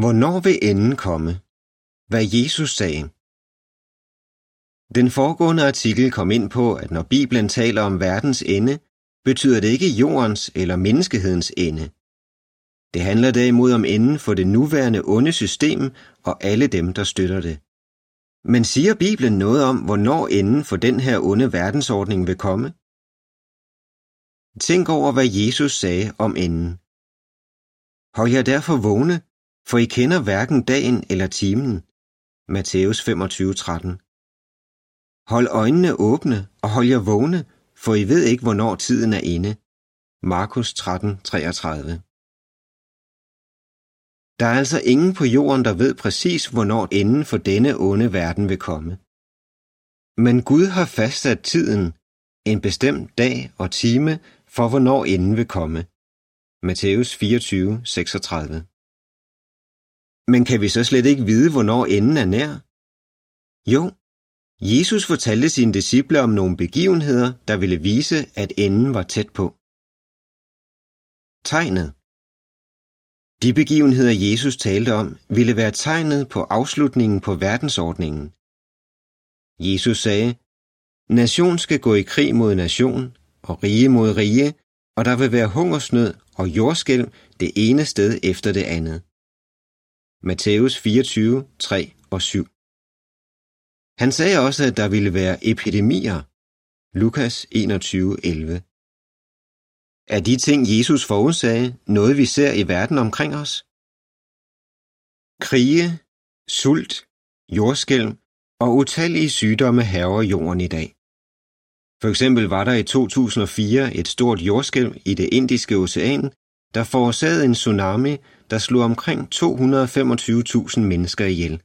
Hvornår vil enden komme? Hvad Jesus sagde. Den foregående artikel kom ind på, at når Bibelen taler om verdens ende, betyder det ikke jordens eller menneskehedens ende. Det handler derimod om enden for det nuværende onde system og alle dem, der støtter det. Men siger Bibelen noget om, hvornår enden for den her onde verdensordning vil komme? Tænk over, hvad Jesus sagde om enden. Hold jer derfor vågne, for I kender hverken dagen eller timen. Matthæus 25:13. Hold øjnene åbne og hold jer vågne, for I ved ikke, hvornår tiden er inde. Markus 13:33. Der er altså ingen på jorden, der ved præcis, hvornår enden for denne onde verden vil komme. Men Gud har fastsat tiden, en bestemt dag og time, for hvornår enden vil komme. Matthæus 24:36. Men kan vi så slet ikke vide, hvornår enden er nær? Jo, Jesus fortalte sine disciple om nogle begivenheder, der ville vise, at enden var tæt på. Tegnet De begivenheder, Jesus talte om, ville være tegnet på afslutningen på verdensordningen. Jesus sagde, Nation skal gå i krig mod nation, og rige mod rige, og der vil være hungersnød og jordskælv det ene sted efter det andet. Matthæus 24, 3 og 7. Han sagde også, at der ville være epidemier. Lukas 21, 11. Er de ting, Jesus forudsagde, noget vi ser i verden omkring os? Krige, sult, jordskælv og utallige sygdomme hæver jorden i dag. For eksempel var der i 2004 et stort jordskælv i det indiske ocean, der forårsagede en tsunami, der slog omkring 225.000 mennesker ihjel.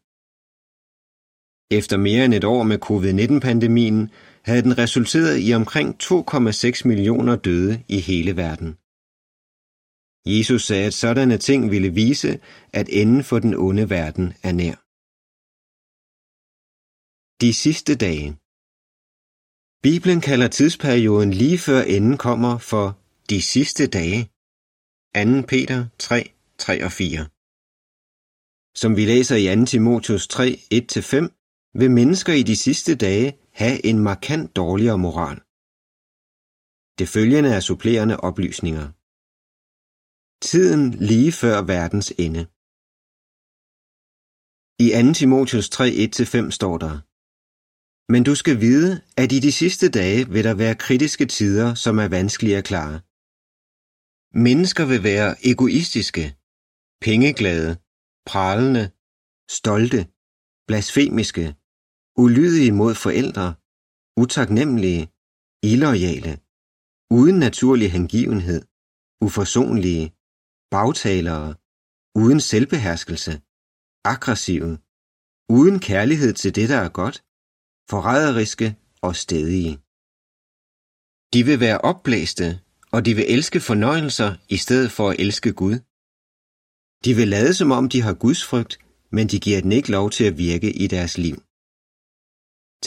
Efter mere end et år med covid-19-pandemien havde den resulteret i omkring 2,6 millioner døde i hele verden. Jesus sagde, at sådanne ting ville vise, at enden for den onde verden er nær. De sidste dage Bibelen kalder tidsperioden lige før enden kommer for de sidste dage. 2. Peter 3, 3 og 4. Som vi læser i 2. Timotheus 3, 1-5, vil mennesker i de sidste dage have en markant dårligere moral. Det følgende er supplerende oplysninger. Tiden lige før verdens ende. I 2. Timotheus 3, 1-5 står der, Men du skal vide, at i de sidste dage vil der være kritiske tider, som er vanskelige at klare. Mennesker vil være egoistiske, pengeglade, pralende, stolte, blasfemiske, ulydige mod forældre, utaknemmelige, illoyale, uden naturlig hengivenhed, uforsonlige, bagtalere, uden selvbeherskelse, aggressive, uden kærlighed til det, der er godt, forræderiske og stedige. De vil være opblæste, og de vil elske fornøjelser i stedet for at elske Gud. De vil lade som om de har Guds frygt, men de giver den ikke lov til at virke i deres liv.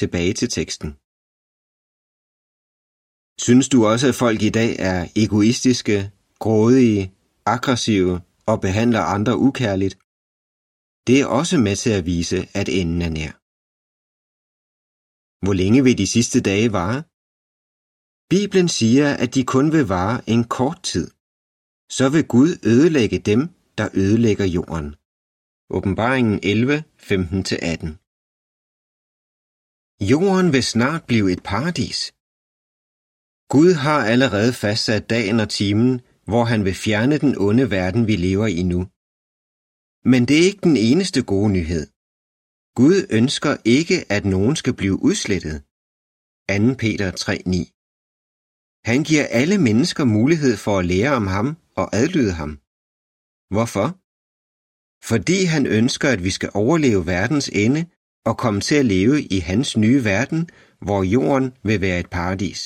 Tilbage til teksten. Synes du også, at folk i dag er egoistiske, grådige, aggressive og behandler andre ukærligt? Det er også med til at vise, at enden er nær. Hvor længe vil de sidste dage vare? Bibelen siger, at de kun vil vare en kort tid. Så vil Gud ødelægge dem, der ødelægger jorden. Åbenbaringen 11, 15-18 Jorden vil snart blive et paradis. Gud har allerede fastsat dagen og timen, hvor han vil fjerne den onde verden, vi lever i nu. Men det er ikke den eneste gode nyhed. Gud ønsker ikke, at nogen skal blive udslettet. 2. Peter 3:9 Han giver alle mennesker mulighed for at lære om ham og adlyde ham. Hvorfor? Fordi han ønsker, at vi skal overleve verdens ende og komme til at leve i hans nye verden, hvor jorden vil være et paradis.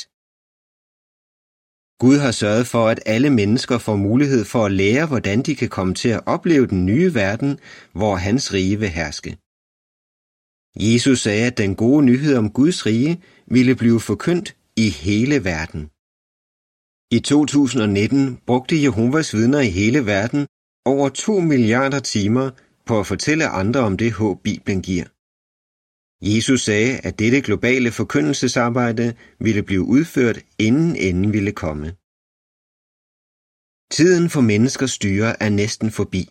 Gud har sørget for, at alle mennesker får mulighed for at lære, hvordan de kan komme til at opleve den nye verden, hvor hans rige vil herske. Jesus sagde, at den gode nyhed om Guds rige ville blive forkyndt i hele verden. I 2019 brugte Jehovas vidner i hele verden over 2 milliarder timer på at fortælle andre om det håb, Bibelen giver. Jesus sagde, at dette globale forkyndelsesarbejde ville blive udført, inden enden ville komme. Tiden for menneskers styre er næsten forbi.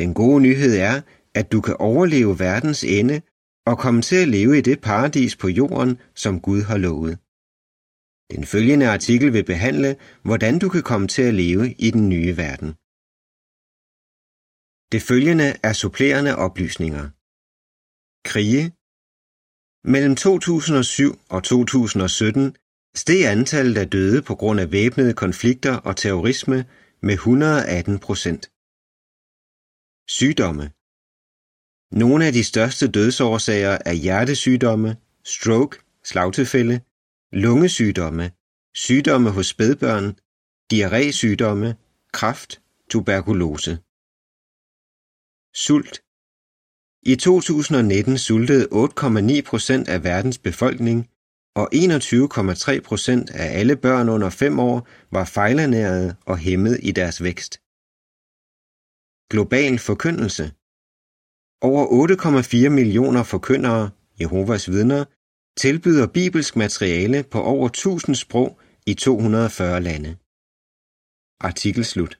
Den gode nyhed er, at du kan overleve verdens ende og komme til at leve i det paradis på jorden, som Gud har lovet. Den følgende artikel vil behandle, hvordan du kan komme til at leve i den nye verden. Det følgende er supplerende oplysninger. Krige Mellem 2007 og 2017 steg antallet af døde på grund af væbnede konflikter og terrorisme med 118 procent. Sygdomme Nogle af de største dødsårsager er hjertesygdomme, stroke, slagtilfælde, lungesygdomme, sygdomme hos spædbørn, diarrésygdomme, kræft, tuberkulose. Sult I 2019 sultede 8,9 procent af verdens befolkning, og 21,3 procent af alle børn under 5 år var fejlernærede og hæmmet i deres vækst. Global forkyndelse Over 8,4 millioner forkyndere, Jehovas vidner, tilbyder bibelsk materiale på over 1000 sprog i 240 lande. Artikel slut.